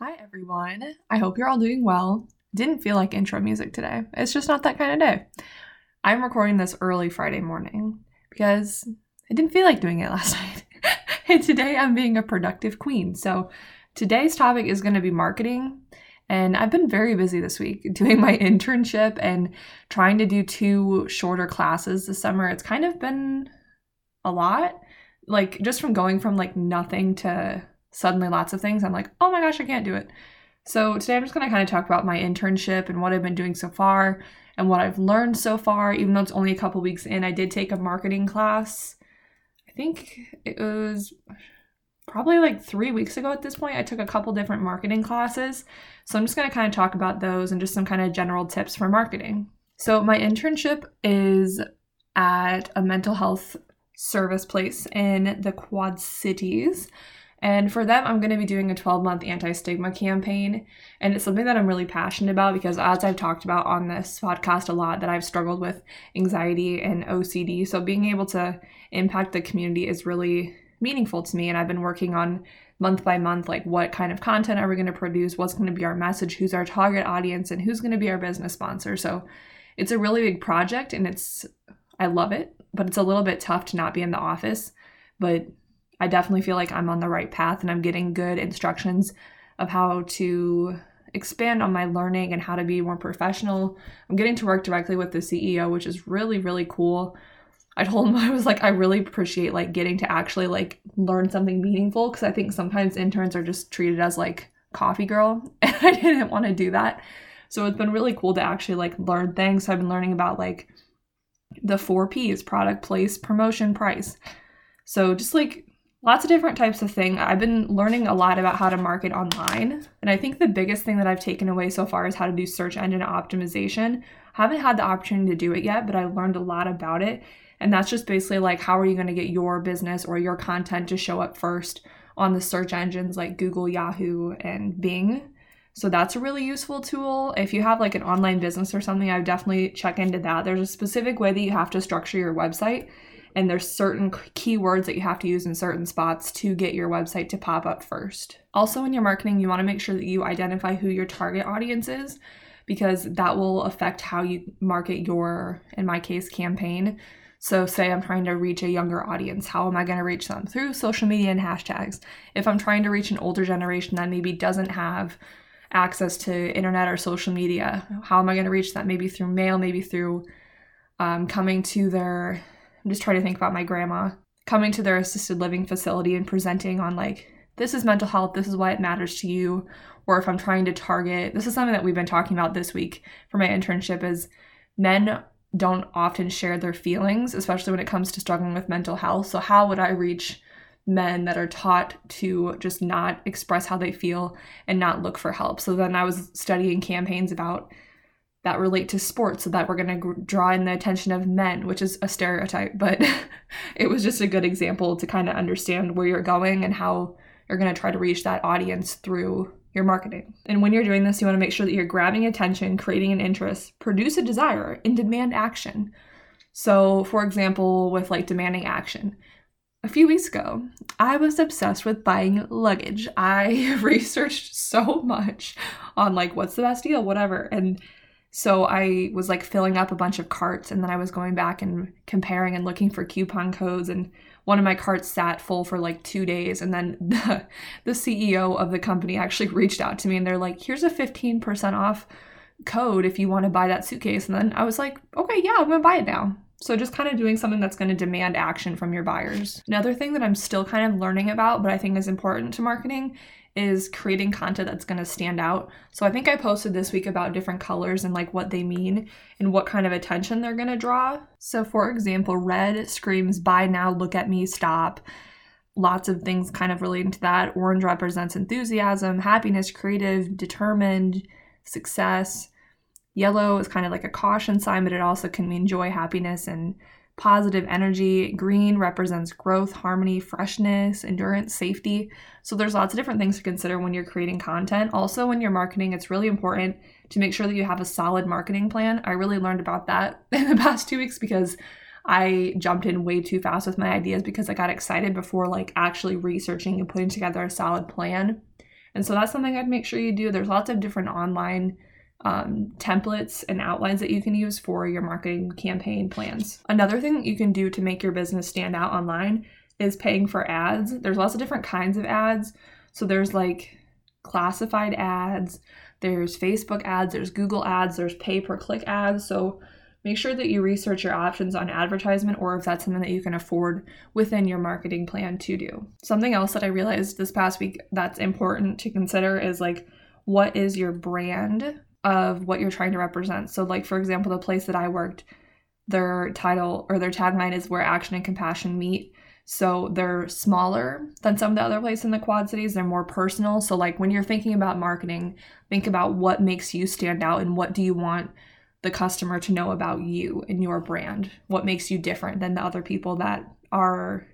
Hi, everyone. I hope you're all doing well. Didn't feel like intro music today. It's just not that kind of day. I'm recording this early Friday morning because I didn't feel like doing it last night. and today I'm being a productive queen. So today's topic is going to be marketing. And I've been very busy this week doing my internship and trying to do two shorter classes this summer. It's kind of been a lot. Like just from going from like nothing to suddenly lots of things, I'm like, oh my gosh, I can't do it. So today I'm just going to kind of talk about my internship and what I've been doing so far and what I've learned so far. Even though it's only a couple weeks in, I did take a marketing class. I think it was probably like three weeks ago at this point. I took a couple different marketing classes. So I'm just going to kind of talk about those and just some kind of general tips for marketing. So my internship is at a mental health service place in the Quad Cities. And for them, I'm going to be doing a 12 month anti stigma campaign. And it's something that I'm really passionate about because, as I've talked about on this podcast a lot, that I've struggled with anxiety and OCD. So, being able to impact the community is really meaningful to me. And I've been working on month by month like, what kind of content are we going to produce? What's going to be our message? Who's our target audience? And who's going to be our business sponsor? So, it's a really big project and it's, I love it, but it's a little bit tough to not be in the office. But I definitely feel like I'm on the right path and I'm getting good instructions of how to expand on my learning and how to be more professional. I'm getting to work directly with the CEO, which is really, really cool. I told him I was like, I really appreciate like getting to actually like learn something meaningful because I think sometimes interns are just treated as like coffee girl, and I didn't want to do that. So it's been really cool to actually like learn things. So I've been learning about like the four P's product, place, promotion, price. So just like lots of different types of thing. I've been learning a lot about how to market online. And I think the biggest thing that I've taken away so far is how to do search engine optimization. I haven't had the opportunity to do it yet, but I learned a lot about it. And that's just basically like how are you going to get your business or your content to show up first on the search engines like Google, Yahoo, and Bing. So that's a really useful tool. If you have like an online business or something, I would definitely check into that. There's a specific way that you have to structure your website and there's certain keywords that you have to use in certain spots to get your website to pop up first. Also, in your marketing, you want to make sure that you identify who your target audience is because that will affect how you market your, in my case, campaign. So, say I'm trying to reach a younger audience, how am I going to reach them? Through social media and hashtags. If I'm trying to reach an older generation that maybe doesn't have access to internet or social media, how am I going to reach that? Maybe through mail, maybe through um, coming to their I'm just trying to think about my grandma coming to their assisted living facility and presenting on like this is mental health, this is why it matters to you, or if I'm trying to target, this is something that we've been talking about this week for my internship is men don't often share their feelings, especially when it comes to struggling with mental health. So how would I reach men that are taught to just not express how they feel and not look for help? So then I was studying campaigns about that relate to sports so that we're going to draw in the attention of men which is a stereotype but it was just a good example to kind of understand where you're going and how you're going to try to reach that audience through your marketing and when you're doing this you want to make sure that you're grabbing attention creating an interest produce a desire and demand action so for example with like demanding action a few weeks ago, I was obsessed with buying luggage. I researched so much on like what's the best deal, whatever. And so I was like filling up a bunch of carts and then I was going back and comparing and looking for coupon codes and one of my carts sat full for like 2 days and then the, the CEO of the company actually reached out to me and they're like here's a 15% off code if you want to buy that suitcase and then I was like okay yeah I'm going to buy it now. So just kind of doing something that's going to demand action from your buyers. Another thing that I'm still kind of learning about but I think is important to marketing is creating content that's going to stand out. So I think I posted this week about different colors and like what they mean and what kind of attention they're going to draw. So for example, red screams buy now, look at me, stop. Lots of things kind of relating to that. Orange represents enthusiasm, happiness, creative, determined, success. Yellow is kind of like a caution sign, but it also can mean joy, happiness, and positive energy. Green represents growth, harmony, freshness, endurance, safety. So there's lots of different things to consider when you're creating content. Also, when you're marketing, it's really important to make sure that you have a solid marketing plan. I really learned about that in the past 2 weeks because I jumped in way too fast with my ideas because I got excited before like actually researching and putting together a solid plan. And so that's something I'd make sure you do. There's lots of different online um, templates and outlines that you can use for your marketing campaign plans. Another thing that you can do to make your business stand out online is paying for ads. There's lots of different kinds of ads. So there's like classified ads, there's Facebook ads, there's Google ads, there's pay per click ads. So make sure that you research your options on advertisement or if that's something that you can afford within your marketing plan to do. Something else that I realized this past week that's important to consider is like what is your brand of what you're trying to represent. So like for example, the place that I worked, their title or their tagline is where action and compassion meet. So they're smaller than some of the other places in the Quad Cities. They're more personal. So, like when you're thinking about marketing, think about what makes you stand out and what do you want the customer to know about you and your brand. What makes you different than the other people that are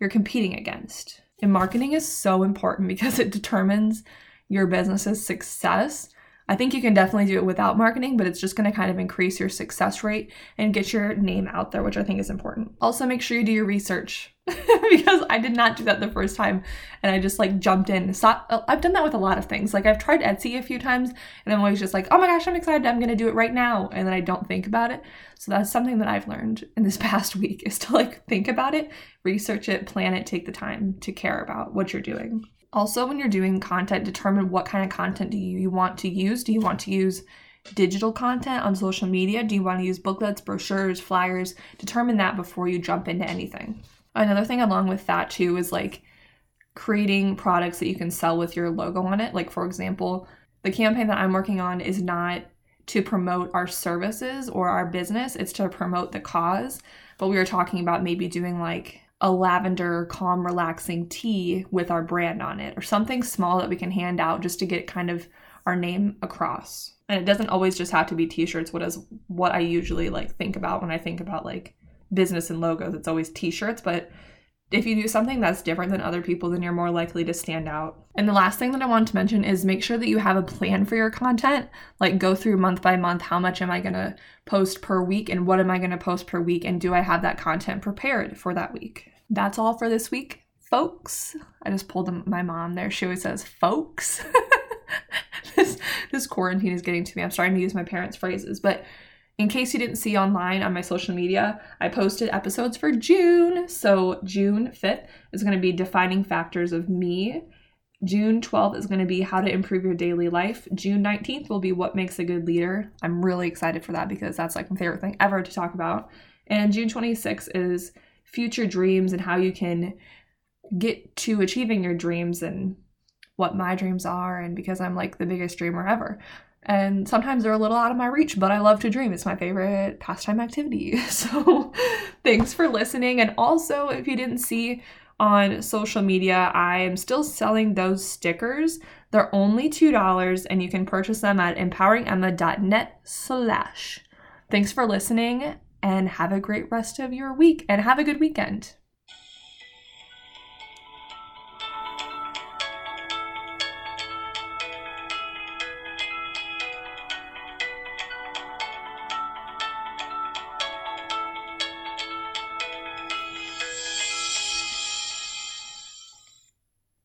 you're competing against. And marketing is so important because it determines your business's success I think you can definitely do it without marketing, but it's just going to kind of increase your success rate and get your name out there, which I think is important. Also, make sure you do your research because I did not do that the first time and I just like jumped in. So, I've done that with a lot of things. Like I've tried Etsy a few times and I'm always just like, oh my gosh, I'm excited. I'm going to do it right now. And then I don't think about it. So that's something that I've learned in this past week is to like think about it, research it, plan it, take the time to care about what you're doing. Also, when you're doing content, determine what kind of content do you, want to use. Do you want to use digital content on social media? Do you want to use booklets, brochures, flyers? Determine that before you jump into anything. Another thing along with that too is like creating products that you can sell with your logo on it. Like for example, the campaign that I'm working on is not to promote our services or our business, it's to promote the cause. But we were talking about maybe doing like a lavender calm relaxing tea with our brand on it or something small that we can hand out just to get kind of our name across. And it doesn't always just have to be t-shirts. What is what i usually like think about when i think about like business and logos it's always t-shirts but if you do something that's different than other people, then you're more likely to stand out. And the last thing that I want to mention is make sure that you have a plan for your content. Like go through month by month how much am I going to post per week and what am I going to post per week and do I have that content prepared for that week? that's all for this week, folks. I just pulled my mom there. She always says, folks. this, this quarantine is getting to me. I'm starting to use my parents' phrases. But in case you didn't see online on my social media, I posted episodes for June. So June 5th is going to be defining factors of me. June 12th is going to be how to improve your daily life. June 19th will be what makes a good leader. I'm really excited for that because that's like my favorite thing ever to talk about. And June 26th is future dreams and how you can get to achieving your dreams and what my dreams are and because I'm like the biggest dreamer ever. And sometimes they're a little out of my reach, but I love to dream. It's my favorite pastime activity. So thanks for listening. And also, if you didn't see on social media, I am still selling those stickers. They're only $2 and you can purchase them at empoweringemma.net slash. Thanks for listening and have a great rest of your week and have a good weekend.